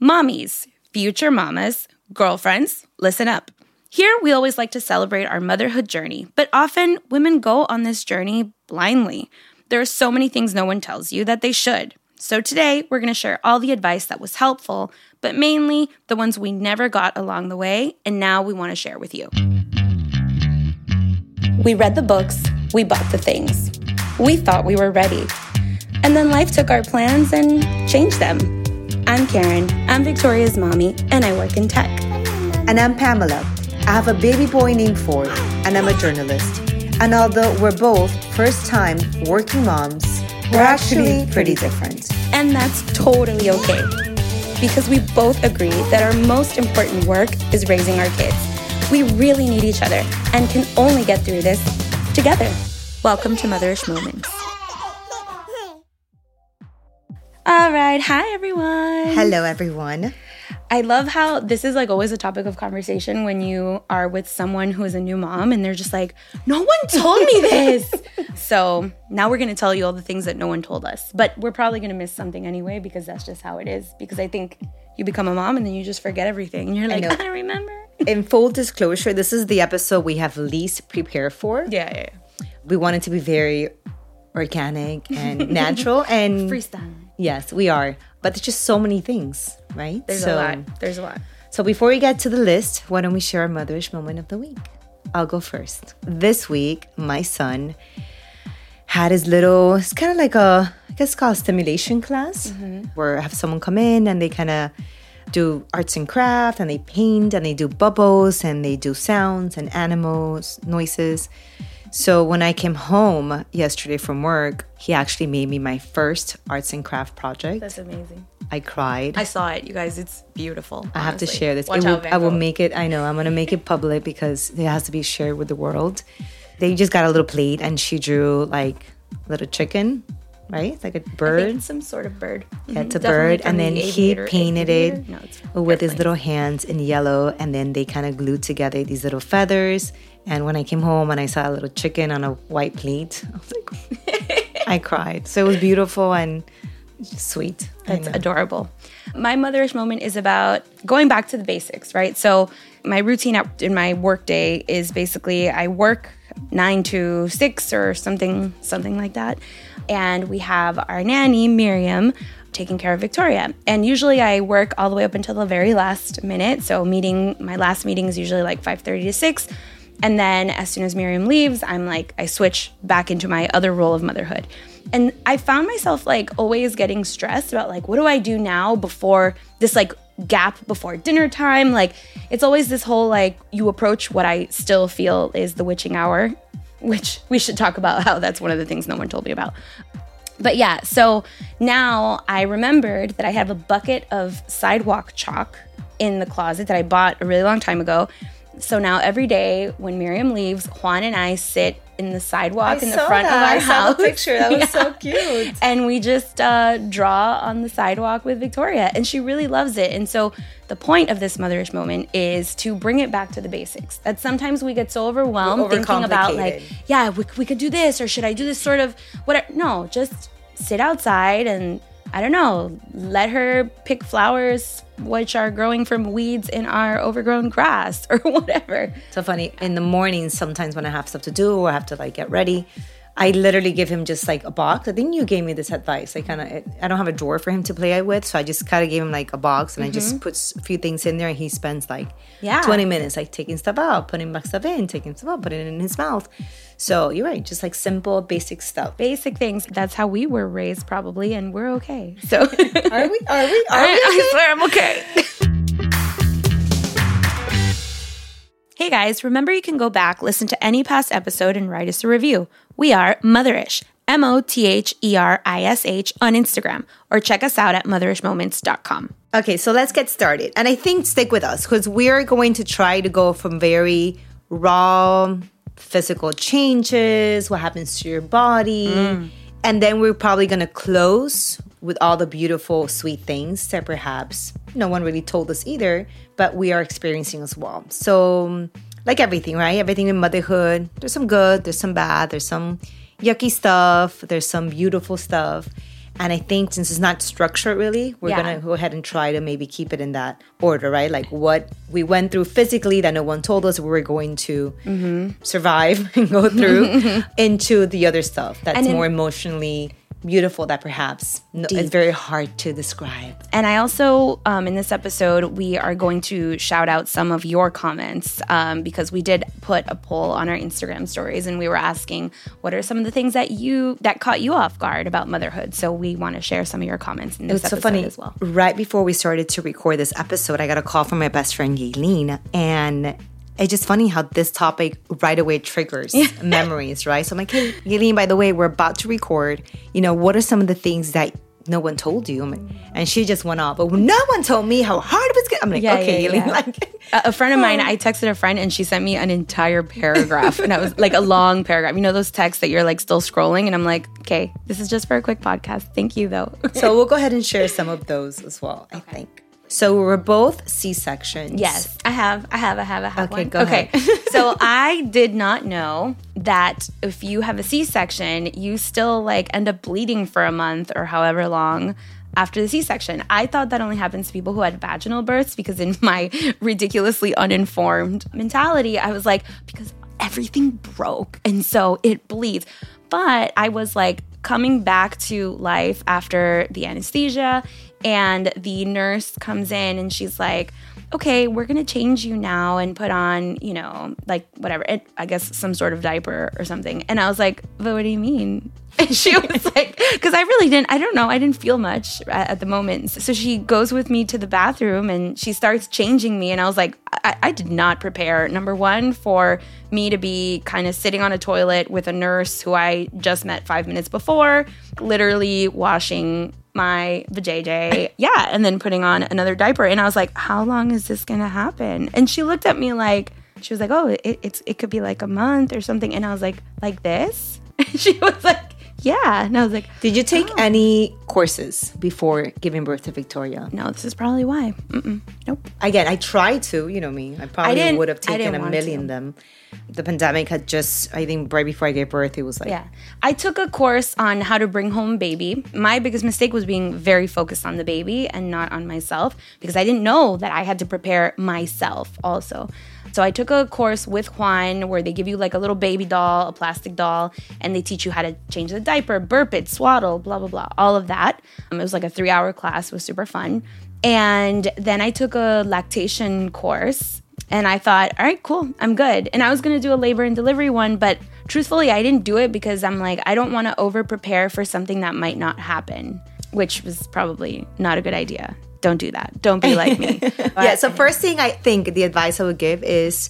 Mommies, future mamas, girlfriends, listen up. Here, we always like to celebrate our motherhood journey, but often women go on this journey blindly. There are so many things no one tells you that they should. So today, we're going to share all the advice that was helpful, but mainly the ones we never got along the way, and now we want to share with you. We read the books, we bought the things. We thought we were ready. And then life took our plans and changed them. I'm Karen, I'm Victoria's mommy, and I work in tech. And I'm Pamela. I have a baby boy named Ford, and I'm a journalist. And although we're both first time working moms, we're actually pretty different. And that's totally okay. Because we both agree that our most important work is raising our kids. We really need each other and can only get through this together. Welcome to Motherish Moments. All right. Hi, everyone. Hello, everyone. I love how this is like always a topic of conversation when you are with someone who is a new mom and they're just like, no one told me this. so now we're going to tell you all the things that no one told us. But we're probably going to miss something anyway because that's just how it is. Because I think you become a mom and then you just forget everything. And you're like, I, I don't remember. In full disclosure, this is the episode we have least prepared for. Yeah, yeah, yeah. We want it to be very organic and natural and freestyle. Yes, we are. But there's just so many things, right? There's so, a lot. There's a lot. So before we get to the list, why don't we share our motherish moment of the week? I'll go first. This week, my son had his little, it's kind of like a, I guess called stimulation class, mm-hmm. where I have someone come in and they kind of do arts and craft and they paint and they do bubbles and they do sounds and animals, noises. So when I came home yesterday from work, he actually made me my first arts and craft project. That's amazing. I cried. I saw it, you guys. It's beautiful. Honestly. I have to share this. Watch will, out, I will make it. I know. I'm gonna make it public because it has to be shared with the world. They just got a little plate, and she drew like a little chicken, right? It's like a bird. some sort of bird. Yeah, it's a mm-hmm. bird, and then he painted it no, with his little hands in yellow, and then they kind of glued together these little feathers and when I came home and I saw a little chicken on a white plate, I was like, I cried. So it was beautiful and sweet. That's adorable. My motherish moment is about going back to the basics, right? So my routine in my work day is basically I work nine to six or something, something like that, and we have our nanny Miriam taking care of Victoria. And usually I work all the way up until the very last minute. So meeting my last meeting is usually like 5:30 to 6 and then as soon as Miriam leaves, I'm like, I switch back into my other role of motherhood. And I found myself like always getting stressed about like, what do I do now before this like gap before dinner time? Like, it's always this whole like, you approach what I still feel is the witching hour, which we should talk about how that's one of the things no one told me about. But yeah, so now I remembered that I have a bucket of sidewalk chalk in the closet that I bought a really long time ago so now every day when Miriam leaves, Juan and I sit in the sidewalk I in the front that. of our I house. Saw the picture. That was yeah. so cute. And we just uh, draw on the sidewalk with Victoria, and she really loves it. And so the point of this motherish moment is to bring it back to the basics. That sometimes we get so overwhelmed thinking about like, yeah, we, we could do this, or should I do this sort of what? No, just sit outside and I don't know, let her pick flowers which are growing from weeds in our overgrown grass or whatever. So funny. In the mornings, sometimes when I have stuff to do or I have to like get ready, I literally give him just like a box. I think you gave me this advice. I kind of I don't have a drawer for him to play with, so I just kind of gave him like a box and mm-hmm. I just mm-hmm. put a few things in there, and he spends like yeah. twenty minutes like taking stuff out, putting back stuff in, taking stuff out, putting it in his mouth. So you're right, just like simple, basic stuff, basic things. That's how we were raised, probably, and we're okay. So are we? Are we? Are we? I, I swear I'm okay. Hey guys, remember you can go back, listen to any past episode, and write us a review. We are Motherish, M O T H E R I S H on Instagram, or check us out at motherishmoments.com. Okay, so let's get started. And I think stick with us because we're going to try to go from very raw physical changes, what happens to your body. Mm. And then we're probably going to close with all the beautiful, sweet things that perhaps no one really told us either, but we are experiencing as well. So, like everything, right? Everything in motherhood, there's some good, there's some bad, there's some yucky stuff, there's some beautiful stuff. And I think since it's not structured really, we're Yeah. gonna go ahead and try to maybe keep it in that order, right? Like what we went through physically that no one told us we were going to mm-hmm. survive and go through into the other stuff that's in- more emotionally beautiful that perhaps no, it's very hard to describe. And I also, um, in this episode, we are going to shout out some of your comments um, because we did put a poll on our Instagram stories and we were asking what are some of the things that you that caught you off guard about motherhood. So we want to share some of your comments in this It's so episode funny. as well. Right before we started to record this episode, I got a call from my best friend Yaelin, and it's just funny how this topic right away triggers memories, right? So I'm like, hey, Yaelin, by the way, we're about to record. You know, what are some of the things that no one told you? Like- and she just went off, but no one told me how hard it was. I'm like, Yeah, okay, yeah, yeah. like. A, a friend of mine, I texted a friend and she sent me an entire paragraph, and I was like a long paragraph. You know those texts that you're like still scrolling, and I'm like, okay, this is just for a quick podcast. Thank you though. So we'll go ahead and share some of those as well. I think. So we're both C sections. Yes, I have. I have. I have. I have. Okay, one. go okay. ahead. so I did not know that if you have a C-section, you still like end up bleeding for a month or however long after the C-section. I thought that only happens to people who had vaginal births because in my ridiculously uninformed mentality, I was like, because everything broke and so it bleeds. But I was like coming back to life after the anesthesia and the nurse comes in and she's like, okay, we're gonna change you now and put on, you know, like whatever, it, I guess some sort of diaper or something. And I was like, but what do you mean? And she was like, because I really didn't, I don't know, I didn't feel much at, at the moment. So she goes with me to the bathroom and she starts changing me. And I was like, I, I did not prepare, number one, for me to be kind of sitting on a toilet with a nurse who I just met five minutes before, literally washing my vajayjay. Yeah. And then putting on another diaper. And I was like, how long is this going to happen? And she looked at me like, she was like, oh, it, it's, it could be like a month or something. And I was like, like this? she was like, yeah. And I was like, Did you take oh. any courses before giving birth to Victoria? no, this is probably why. Mm-mm. Nope. Again, I tried to, you know me. I probably didn't- would have taken a million to. them. The pandemic had just, I think, right before I gave birth, it was like, Yeah. I took a course on how to bring home baby. My biggest mistake was being very focused on the baby and not on myself because I didn't know that I had to prepare myself also. So I took a course with Juan where they give you like a little baby doll, a plastic doll, and they teach you how to change the diaper, burp it, swaddle, blah, blah, blah, all of that. Um, it was like a three hour class, it was super fun. And then I took a lactation course and I thought, all right, cool, I'm good. And I was gonna do a labor and delivery one, but truthfully, I didn't do it because I'm like, I don't wanna over prepare for something that might not happen, which was probably not a good idea. Don't do that. Don't be like me. yeah. So first thing I think the advice I would give is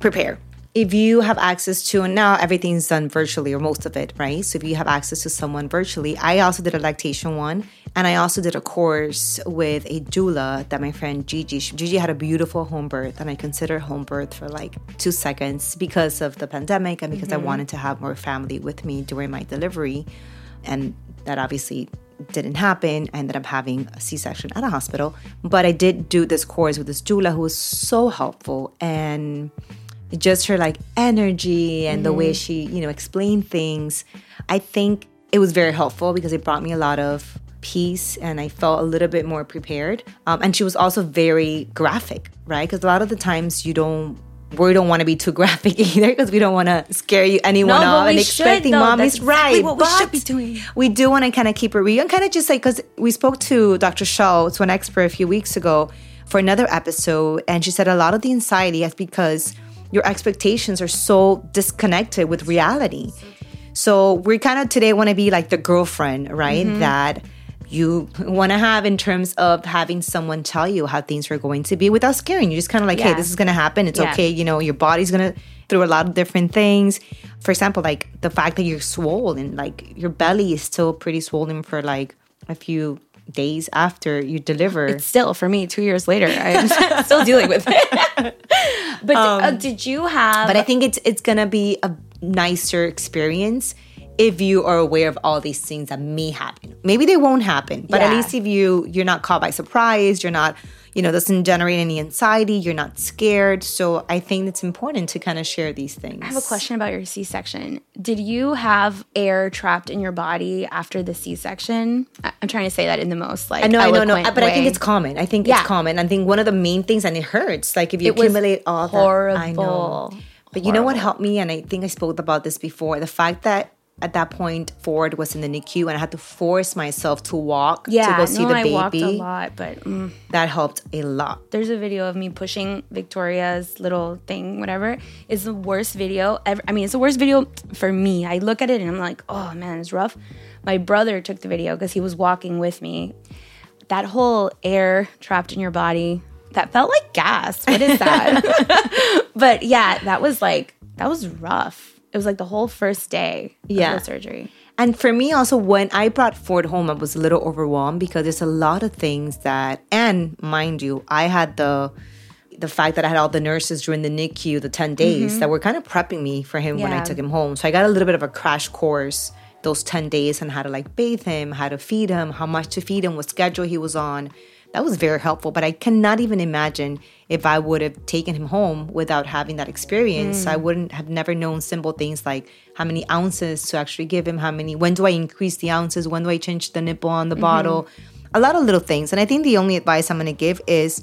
prepare. If you have access to, and now everything's done virtually or most of it, right? So if you have access to someone virtually, I also did a lactation one, and I also did a course with a doula that my friend Gigi. Gigi had a beautiful home birth, and I considered home birth for like two seconds because of the pandemic and because I mm-hmm. wanted to have more family with me during my delivery, and that obviously didn't happen. I ended up having a C section at a hospital. But I did do this course with this doula who was so helpful and just her like energy and the way she, you know, explained things. I think it was very helpful because it brought me a lot of peace and I felt a little bit more prepared. Um, and she was also very graphic, right? Because a lot of the times you don't we don't want to be too graphic either because we don't want to scare you anyone No, off and we should, expecting mom That's is exactly right. what we should be doing. we do want to kind of keep it real and kind of just like because we spoke to Dr. Shaw, to an expert a few weeks ago for another episode, and she said a lot of the anxiety is because your expectations are so disconnected with reality. So we kind of today want to be like the girlfriend, right? Mm-hmm. That you want to have in terms of having someone tell you how things are going to be without scaring you. Just kind of like, hey, this is going to happen. It's Yeah. okay. You know, your body's going to through a lot of different things. For example, like the fact that you're swollen, like your belly is still pretty swollen for like a few days after you deliver. Still, for me, two years later, I'm still dealing with it. but uh, did you have? Um, but I think it's it's gonna be a nicer experience if you are aware of all these things that may happen. Maybe they won't happen, but at least if you you're not caught by surprise, you're not you know, doesn't generate any anxiety. You're not scared. So I think it's important to kind of share these things. I have a question about your C section. Did you have air trapped in your body after the C section? I'm trying to say that in the most like I know, I know, no, but I think it's common. I think Yeah. it's common. I think one of the main things, and it hurts. Like if you It accumulate all that, I know. horrible. But you know what helped me, and I think I spoke about this before. The fact that at that point Ford was in the NICU, and I had to force myself to walk yeah, to go see no, the baby. I walked a lot, but mm, That helped a lot. there's a video of me pushing Victoria's little thing, whatever. It's the worst video ever. I mean, it's the worst video for me. I look at it and I'm like, oh man, it's rough. My brother took the video because he was walking with me. That whole air trapped in your body, that felt like gas. What is that? but yeah, that was like, that was rough. It was like the whole first day Yeah. of the surgery. And for me, also, when I brought Ford home, I was a little overwhelmed because there's a lot of things that, and mind you, I had the the fact that I had all the nurses during the NICU, the 10 days, mm-hmm. that were kind of prepping me for him when I took him home. So I got a little bit of a crash course those 10 days on how to like bathe him, how to feed him, how much to feed him, what schedule he was on. That was very helpful, but I cannot even imagine if I would have taken him home without having that experience. I mm. wouldn't have never known simple things like how many ounces to actually give him, how many, when do I increase the ounces, when do I change the nipple on the mm-hmm. bottle, a lot of little things. And I think the only advice I'm going to give is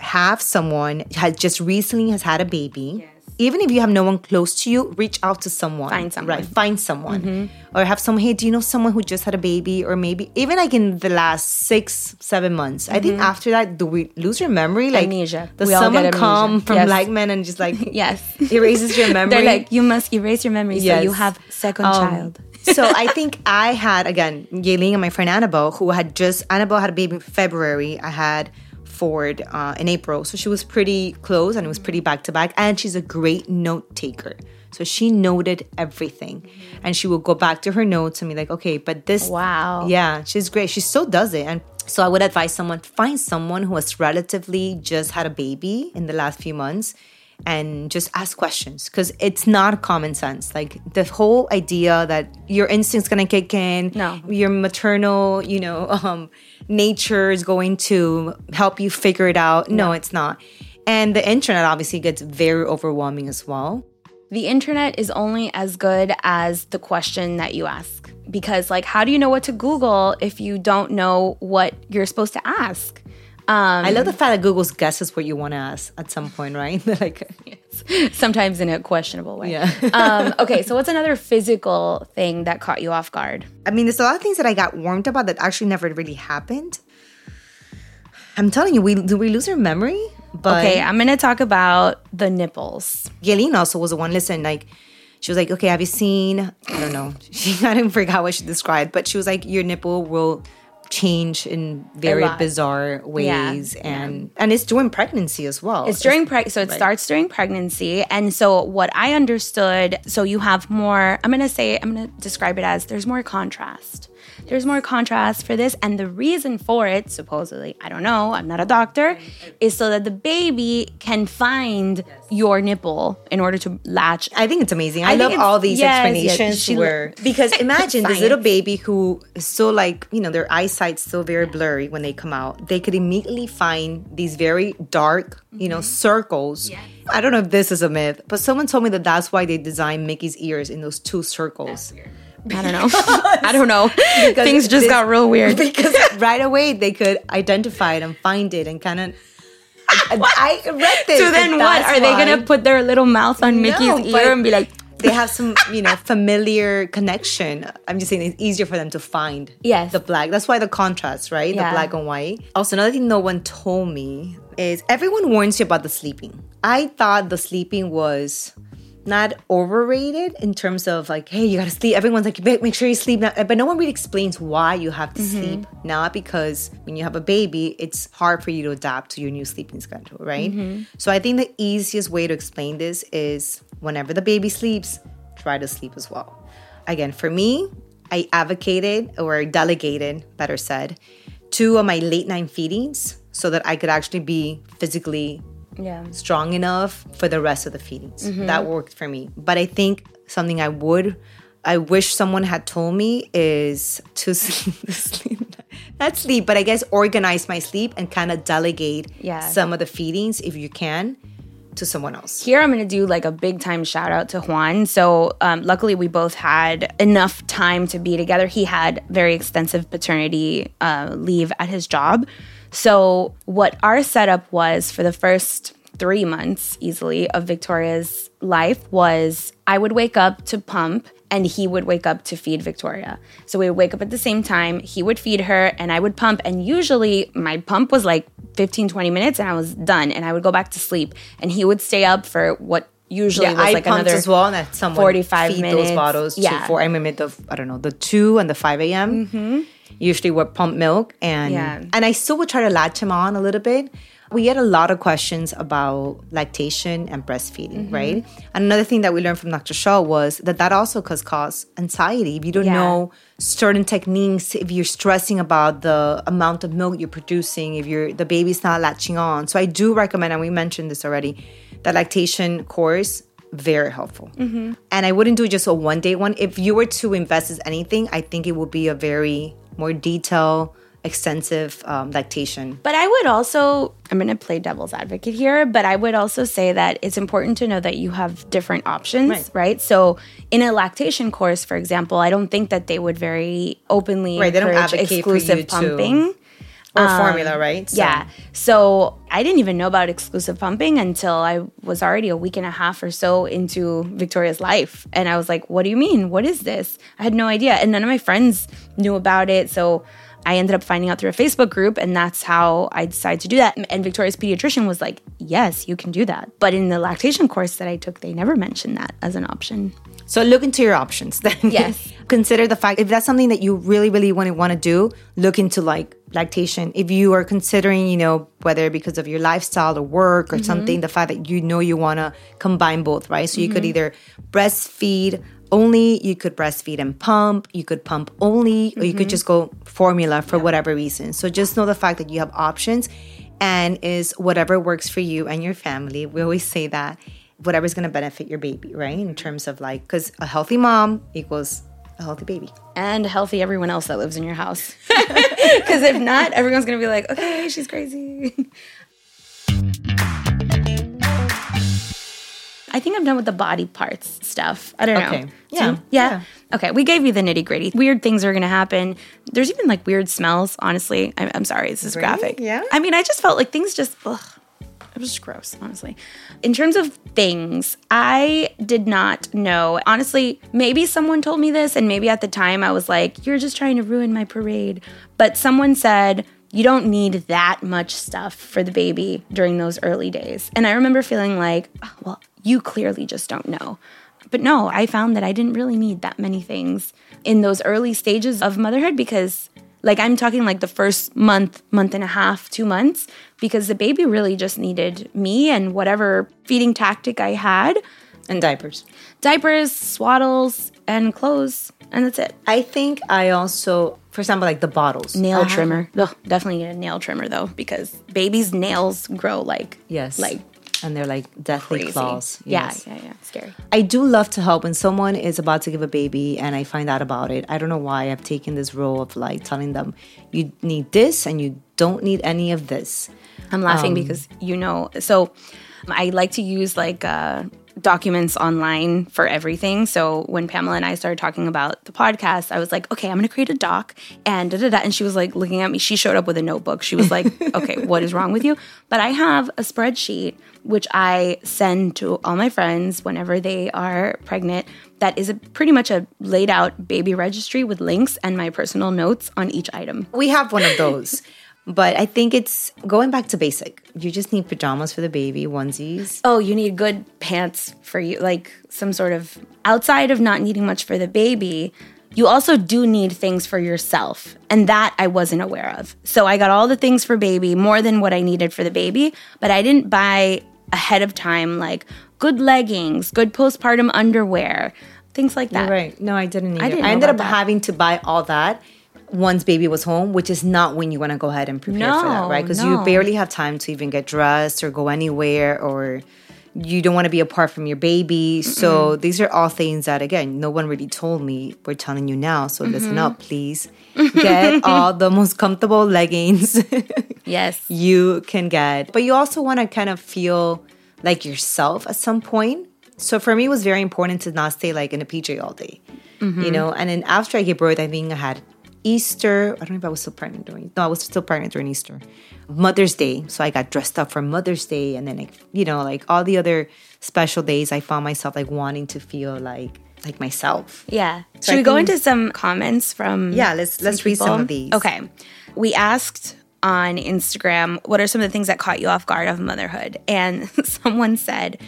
have someone has just recently has had a baby. Even if you have no one close to you, reach out to someone. Find someone. Right. Find someone. Or have someone, hey, do you know someone who just had a baby? Or maybe even like in the last six, seven months. I think after that, do we lose your memory? Like Amnesia. Does We someone come from Yes. Men and just like Yes. erases your memory? They're like, you must erase your memory so you have second Um, child. so I think I had again Yaelin and my friend Annabelle, who had just Annabelle had a baby in February. I had Ford uh, in April, so she was pretty close and it was pretty back to back. And she's a great note taker, so she noted everything, and she would go back to her notes and be like, "Okay, but this, Wow. yeah, she's great. She still does it." And so I would advise someone find someone who has relatively just had a baby in the last few months and just ask questions because it's not common sense. Like the whole idea that your instinct's gonna kick in, No. your maternal, you know, um, nature is going to help you figure it out. No, it's not. And the internet obviously gets very overwhelming as well. the internet is only as good as the question that you ask. Because, like, how do you know what to Google if you don't know what you're supposed to ask? I love the fact that Google's guesses what you want to ask at some point, right? Like, Sometimes in a questionable way. Yeah. um, okay, so what's another physical thing that caught you off guard? I mean, there's a lot of things that I got warned about that actually never really happened. I'm telling you, we do we lose our memory? But Okay, I'm gonna talk about the nipples. Yaelin also was the one. Listen, like she was like, okay, have you seen? I don't know. She I didn't forget what she described, but she was like, your nipple will change in very bizarre ways, and and it's during pregnancy as well. It's during pregnancy so it starts during pregnancy, and so what I understood, so you have more. I'm gonna say, I'm gonna describe it as there's more contrast. There's more contrast for this, and the reason for it, supposedly, I don't know, I'm not a doctor, is so that the baby can find your nipple in order to latch. I think it's amazing. I, I love all these yes, yes, explanations where because imagine this little baby who is so like you know their eyesight's still very blurry when they come out. They could immediately find these very dark you know mm-hmm. circles. I don't know if this is a myth, but someone told me that that's why they designed Mickey's ears in those two circles. I don't know. I don't know. Things just this- got real weird. because right away they could identify it and find it and kind of. I, I read this. So then what? Are they gonna put their little mouth on Mickey's but- ear and be like, they have some, you know, familiar connection. I'm just saying it's easier for them to find Yes. the black. That's why the contrast, right? Yeah. The black and white. Also, another thing no one told me is everyone warns you about the sleeping. I thought the sleeping was not overrated in terms of like, hey, you gotta sleep. Everyone's like, "Make- sure you sleep now. But no one really explains why you have to mm-hmm. sleep. Not because when you have a baby, it's hard for you to adapt to your new sleeping schedule, right? Mm-hmm. So I think the easiest way to explain this is whenever the baby sleeps, try to sleep as well. Again, for me, I advocated or delegated, better said, two of my late night feedings so that I could actually be physically yeah. strong enough for the rest of the feedings. That worked for me. But I think something I would, I wish someone had told me is to sleep, sleep not sleep, but I guess organize my sleep and kind of delegate Yeah. some of the feedings if you can to someone else. Here, I'm going to do like a big time shout out to Juan. So, um, luckily, we both had enough time to be together. He had very extensive paternity uh, leave at his job. So, what our setup was for the first three months easily of Victoria's life was I would wake up to pump and he would wake up to feed Victoria. So we would wake up at the same time, he would feed her and I would pump and usually my pump was like 15 20 minutes and I was done and I would go back to sleep and he would stay up for what usually was I like pumped another as well, and that someone 45 feed minutes. those bottles Yeah. to for I remember the I don't know the two and the five a.m. Mm-hmm. Usually would pump milk and Yeah. and I still would try to latch him on a little bit. We get a lot of questions about lactation and breastfeeding, mm-hmm. right? And another thing that we learned from Dr. Shaw was that that also cause cause anxiety. If you don't Yeah. know certain techniques, if you're stressing about the amount of milk you're producing, if you're the baby's not latching on. So I do recommend, and we mentioned this already, the lactation course very helpful. Mm-hmm. And I wouldn't do just a one day one. If you were to invest in anything, I think it would be a very more detailed, extensive um, lactation. But I would also, I'm going to play devil's advocate here, but I would also say that it's important to know that you have different options, right? Right. So, in a lactation course, for example, I don't think that they would very openly Right, they don't advocate for exclusive pumping. to- Or um, formula, right? So- Yeah. So I didn't even know about exclusive pumping until I was already a week and a half or so into Victoria's life. And I was like, what do you mean? What is this? I had no idea. And none of my friends knew about it. So I ended up finding out through a Facebook group, and that's how I decided to do that. And Victoria's pediatrician was like, yes, you can do that. But in the lactation course that I took, they never mentioned that as an option. So look into your options then. Yes. Consider the fact if that's something that you really, really want to want to do, look into like lactation. If you are considering, you know, whether because of your lifestyle or work or mm-hmm. something, the fact that you know you want to combine both, right? So you could mm-hmm. either breastfeed only, you could breastfeed and pump, you could pump only, or you could mm-hmm. just go formula for whatever reason. So just know the fact that you have options and is whatever works for you and your family. We always say that whatever's going to benefit your baby, right? In terms of like, because a healthy mom equals a healthy baby. And healthy everyone else that lives in your house. Because if not, everyone's going to be like, okay, she's crazy. I think I'm done with the body parts stuff. I don't know. Okay. Do Yeah. yeah. Okay. We gave you the nitty gritty. Weird things are going to happen. There's even like weird smells, honestly. I'm, I'm sorry. This is Really? graphic. Yeah? I mean, I just felt like things just, ugh, it was just gross, honestly. In terms of things, I did not know. Honestly, maybe someone told me this, and maybe at the time I was like, you're just trying to ruin my parade. But someone said, you don't need that much stuff for the baby during those early days. And I remember feeling like, oh, well, you clearly just don't know. But no, I found that I didn't really need that many things in those early stages of motherhood because like I'm talking like the first month, month and a half, two months, because the baby really just needed me and whatever feeding tactic I had And diapers. diapers, swaddles, and clothes. And that's it. I think I also, for example, like the bottles. Nail have- trimmer. Ugh, definitely need a nail trimmer though, because babies' nails grow like Yes. like and they're like deathly crazy. claws. Yeah, Yes. yeah, yeah. Scary. I do love to help when someone is about to give a baby and I find out about it. I don't know why I've taken this role of like telling them, you need this and you don't need any of this. I'm laughing because you know. So I like to use like uh, documents online for everything. So when Pamela and I started talking about the podcast, I was like, okay, I'm going to create a doc and da da da. And she was like looking at me. She showed up with a notebook. She was like, okay, what is wrong with you? But I have a spreadsheet which I send to all my friends whenever they are pregnant. That is a, pretty much a laid out baby registry with links and my personal notes on each item. We have one of those. But I think it's going back to basic. You just need pajamas for the baby, onesies. oh, you need good pants for you, like some sort of outside of not needing much for the baby. You also do need things for yourself. And that I wasn't aware of. So I got all the things for baby, more than what I needed for the baby, but I didn't buy ahead of time like good leggings, good postpartum underwear, things like that. Right. No, I didn't. I, didn't know ended up that. having to buy all that once baby was home, which is not when you want to go ahead and prepare for that, right? Because no. you barely have time to even get dressed or go anywhere or you don't want to be apart from your baby. So these are all things that again, no one really told me. We're telling you now. So listen mm-hmm. up, please. Get all the most comfortable leggings Yes. you can get. But you also want to kind of feel like yourself at some point. So for me, it was very important to not stay like in a PJ all day, you mm-hmm. know. And then after I gave birth, I think I had Easter. I don't know if I was still pregnant during. No, I was still pregnant during Easter. Mother's Day, so I got dressed up for Mother's Day, and then like you know, like all the other special days, I found myself like wanting to feel like like myself. Yeah. So Should I we go into some comments from Yeah, let's let's read some of these. Okay. We asked on Instagram what are some of the things that caught you off guard of motherhood? And someone said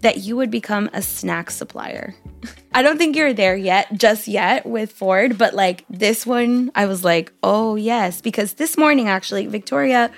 that you would become a snack supplier. I don't think you're there yet, just yet with Ford, but like this one, I was like, oh, yes. Because this morning, actually, Victoria,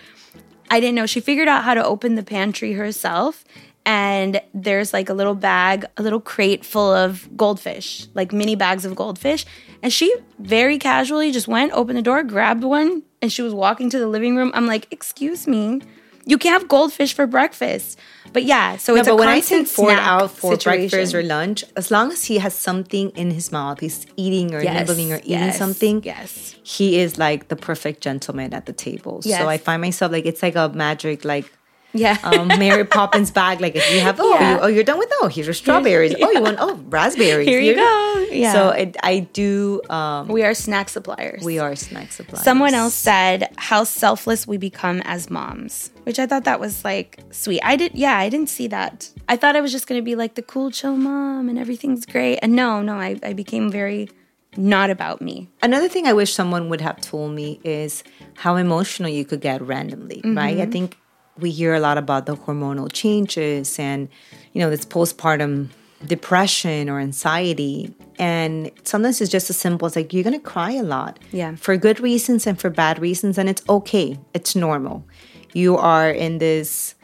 I didn't know. She figured out how to open the pantry herself. And there's like a little bag, a little crate full of goldfish, like mini bags of goldfish. And she very casually just went, opened the door, grabbed one, and she was walking to the living room. I'm like, excuse me, you can't have goldfish for breakfast. But yeah, so No, it's but a when I take Ford out for situation. breakfast or lunch, as long as he has something in his mouth, he's eating or Yes, nibbling or eating yes, something. yes. he is like the perfect gentleman at the table. Yes. So I find myself like it's like a magic like yeah, um, Mary Poppins bag. Like if you have oh Yeah. you, oh you're done with oh here's your strawberries oh you want oh raspberries Here you go. Yeah. So it, I do. Um, we are snack suppliers. we are snack suppliers. Someone else said how selfless we become as moms, which I thought that was like sweet. I did, yeah, I didn't see that. I thought I was just gonna be like the cool, chill mom and everything's great. And no, no, I, I became very not about me. Another thing I wish someone would have told me is how emotional you could get randomly, right? I think we hear a lot about the hormonal changes and, you know, this postpartum depression or anxiety. And sometimes it's just as simple as like, you're going to cry a lot. Yeah. For good reasons and for bad reasons. And it's okay, it's normal. You are in this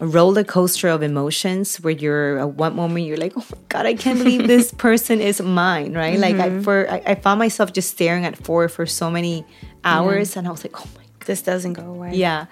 roller coaster of emotions where you're at one moment you're like oh my god i can't believe this person is mine right like i mm-hmm. for I, I found myself just staring at Ford for so many hours and i was like oh my god This doesn't go away. yeah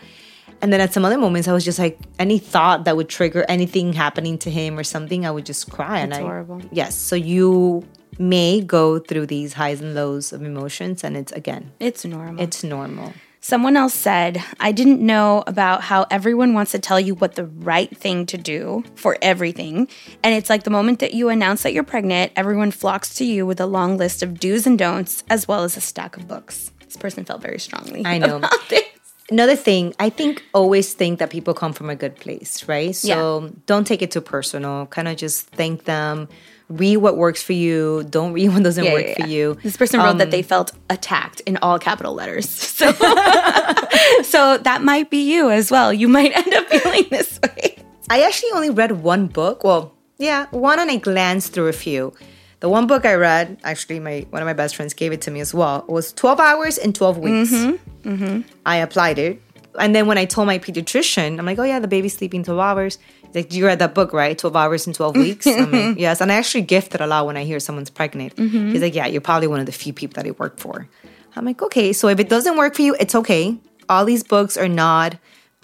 and then at some other moments i was just like any thought that would trigger anything happening to him or something i would just cry and That's i horrible. yes so you may go through these highs and lows of emotions and it's again It's normal. it's normal Someone else said, I didn't know about how everyone wants to tell you what the right thing to do for everything. And it's like the moment that you announce that you're pregnant, everyone flocks to you with a long list of do's and don'ts, as well as a stack of books. This person felt very strongly. I know. Another thing, I think always think that people come from a good place, right? So don't take it too personal. Kind of just thank them. Read what works for you. Don't read what doesn't Yeah, work yeah, for you. This person wrote Um, that they felt attacked in all capital letters. So, so that might be you as well. You might end up feeling this way. I actually only read one book. Well, yeah, one and I glanced through a few. The one book I read, actually, my one of my best friends gave it to me as well. It was 12 hours in 12 weeks. Mm-hmm. Mm-hmm. I applied it. And then when I told my pediatrician, I'm like, oh, yeah, the baby's sleeping 12 hours. He's like, you read that book, right? 12 hours in 12 weeks? I'm like, yes. And I actually gift it a lot when I hear someone's pregnant. Mm-hmm. He's like, yeah, you're probably one of the few people that it worked for. I'm like, okay, so if it doesn't work for you, it's okay. All these books are not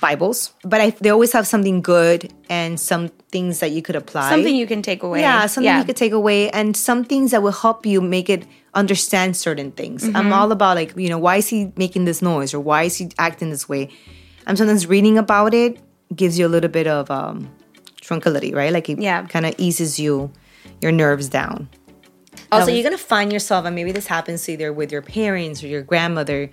Bibles, but I, they always have something good and some things that you could apply. Something you can take away. Yeah, something you could take away and some things that will help you make it understand certain things. Mm-hmm. I'm all about like, you know, why is he making this noise or why is he acting this way? I'm sometimes reading about it gives you a little bit of um tranquility, right? Like it Yeah. kind of eases you your nerves down. Also, you're gonna find yourself, and maybe this happens either with your parents or your grandmother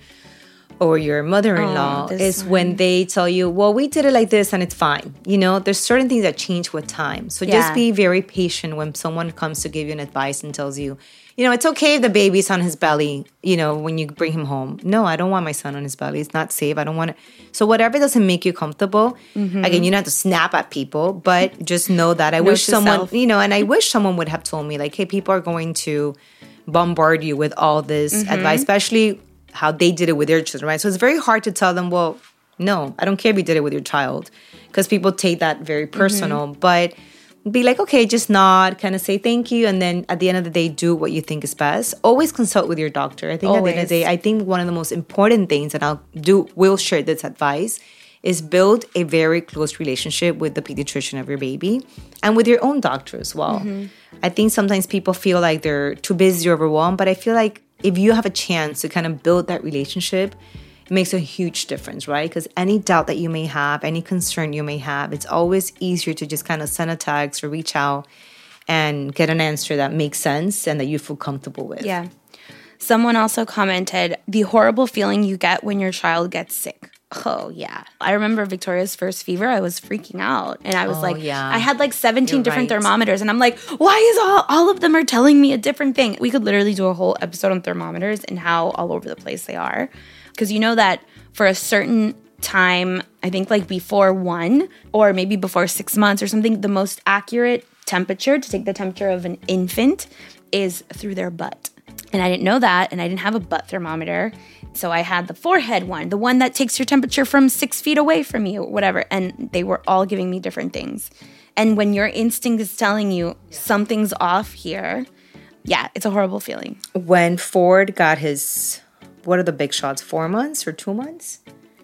or your mother-in-law, Oh, is when they tell you, "Well, we did it like this, and it's fine." You know, there's certain things that change with time. So Yeah. just be very patient when someone comes to give you an advice and tells you, you know, it's okay if the baby's on his belly. You know, when you bring him home. No, I don't want my son on his belly. It's not safe. I don't want it. So whatever doesn't make you comfortable. Again, you don't have to snap at people, but just know that I wish someone, self. you know, and I wish someone would have told me, like, hey, people are going to bombard you with all this Mm-hmm. advice, especially how they did it with their children, right? So it's very hard to tell them, well, no, I don't care if you did it with your child, because people take that very Mm-hmm. personal. But be like, okay, just nod, kind of say thank you, and then at the end of the day, do what you think is best. Always consult with your doctor. I think at the end of the day, I think one of the most important things, and I'll do, will share this advice, is build a very close relationship with the pediatrician of your baby and with your own doctor as well. I think sometimes people feel like they're too busy or overwhelmed, but I feel like if you have a chance to kind of build that relationship, it makes a huge difference, right? Because any doubt that you may have, any concern you may have, it's always easier to just kind of send a text or reach out and get an answer that makes sense and that you feel comfortable with. Yeah. Someone also commented the horrible feeling you get when your child gets sick. Oh, yeah. I remember Victoria's first fever. I was freaking out. And I was Oh, like, yeah. I had like 17 You're different right. thermometers. And I'm like, why is all, all of them are telling me a different thing? We could literally do a whole episode on thermometers and how all over the place they are. Because you know that for a certain time, I think like before one or maybe before six months or something, the most accurate temperature to take the temperature of an infant is through their butt. And I didn't know that, and I didn't have a butt thermometer. So I had the forehead one, the one that takes your temperature from six feet away from you, whatever. And they were all giving me different things. And when your instinct is telling you something's off here, yeah, it's a horrible feeling. When Ford got his, what are the big shots? Four months or two months?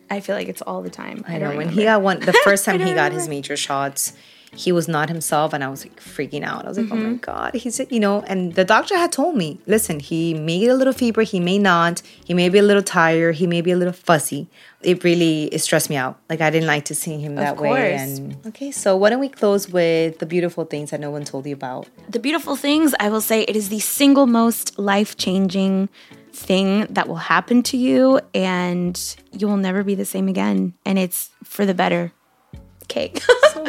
I feel like it's all the time. I, I don't know when remember. he got one, the first time he got his major shots, he was not himself, and I was like freaking out. I was like, "Oh Mm-hmm. my god!" He said, "You know," and the doctor had told me, "Listen, he may get a little fever, he may not, he may be a little tired, he may be a little fussy." It really it stressed me out. Like I didn't like to see him that way. course. And okay, so why don't we close with the beautiful things that no one told you about? the beautiful things, I will say it is the single most life changing thing that will happen to you, and you will never be the same again. And it's for the better. Cake.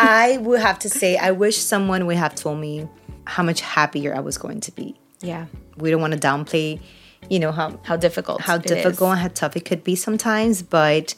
I would have to say, I wish someone would have told me how much happier I was going to be. yeah. We don't want to downplay, you know, how How difficult. how difficult is. and how tough it could be sometimes, but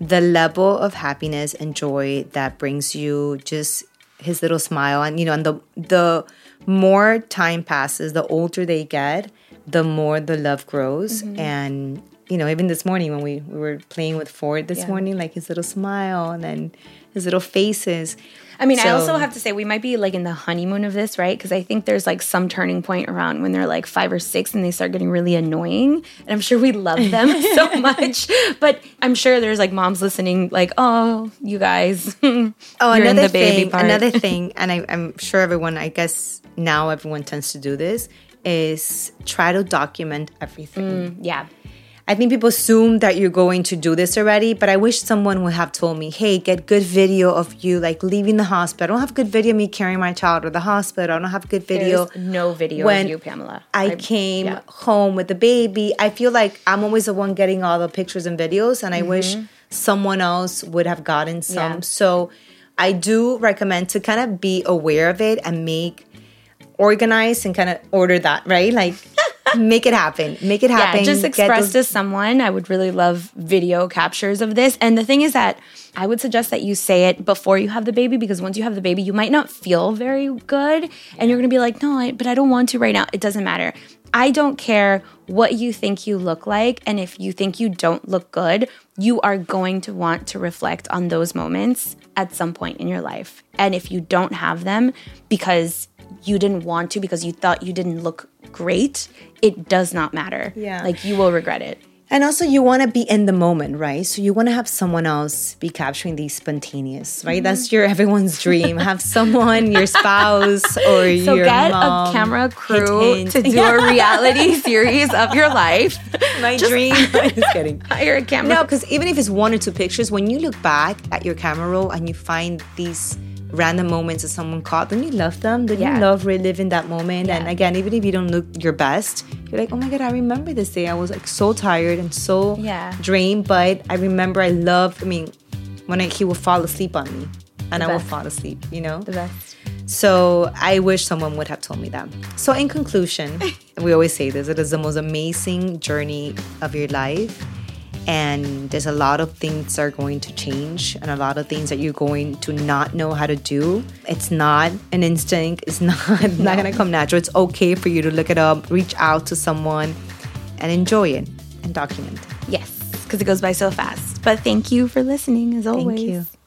the level of happiness and joy that brings you just his little smile and you know and the the more time passes, the older they get, the more the love grows Mm-hmm. and you know, even this morning when we, we were playing with Ford this Yeah. morning, like his little smile and then his little faces. I mean, I also have to say we might be like in the honeymoon of this, right? Because I think there's like some turning point around when they're like five or six and they start getting really annoying. And I'm sure we love them so much, but I'm sure there's like moms listening, like, oh, you guys. Oh, another thing, part. another thing, and I, I'm sure everyone, I guess now everyone tends to do this, is try to document everything. Mm, yeah. I think people assume that you're going to do this already, but I wish someone would have told me, hey, get good video of you like leaving the hospital. I don't have good video of me carrying my child to the hospital. I don't have good video. There's no video when of you, Pamela. I, came yeah. home with the baby. I feel like I'm always the one getting all the pictures and videos, and I wish someone else would have gotten some. Mm-hmm. Yeah. So I do recommend to kind of be aware of it and make organize and kind of order that, right? Like make it happen. Make it happen. Yeah, just express those- to someone. I would really love video captures of this. And the thing is that I would suggest that you say it before you have the baby because once you have the baby, you might not feel very good. And you're going to be like, no, I, but I don't want to right now. It doesn't matter. I don't care what you think you look like. And if you think you don't look good, you are going to want to reflect on those moments at some point in your life. And if you don't have them because you didn't want to, because you thought you didn't look great, it does not matter. Yeah. Like you will regret it. And also, you want to be in the moment, right? So you want to have someone else be capturing these spontaneous, right? Mm-hmm. That's your everyone's dream. have someone, your spouse, or your. So your get mom. a camera crew hint, to do a reality series of your life. My dream. Just kidding. Hire a camera. No, because even if it's one or two pictures, when you look back at your camera roll and you find these random moments that someone caught, don't you love them? Don't Yeah. you love reliving that moment? And again, even if you don't look your best, you're like, oh my god, I remember this day. I was like so tired and so Yeah. drained, but I remember I loved. I mean, when I, he would fall asleep on me, and I would fall asleep. You know, the best. so I wish someone would have told me that. So in conclusion, we always say this: it is the most amazing journey of your life, and there's a lot of things that are going to change, and a lot of things that you're going to not know how to do. It's not an instinct. It's not not gonna come natural. It's okay for you to look it up, reach out to someone, and enjoy it and document. it. Yes, because it goes by so fast. But thank you for listening as always. Thank you.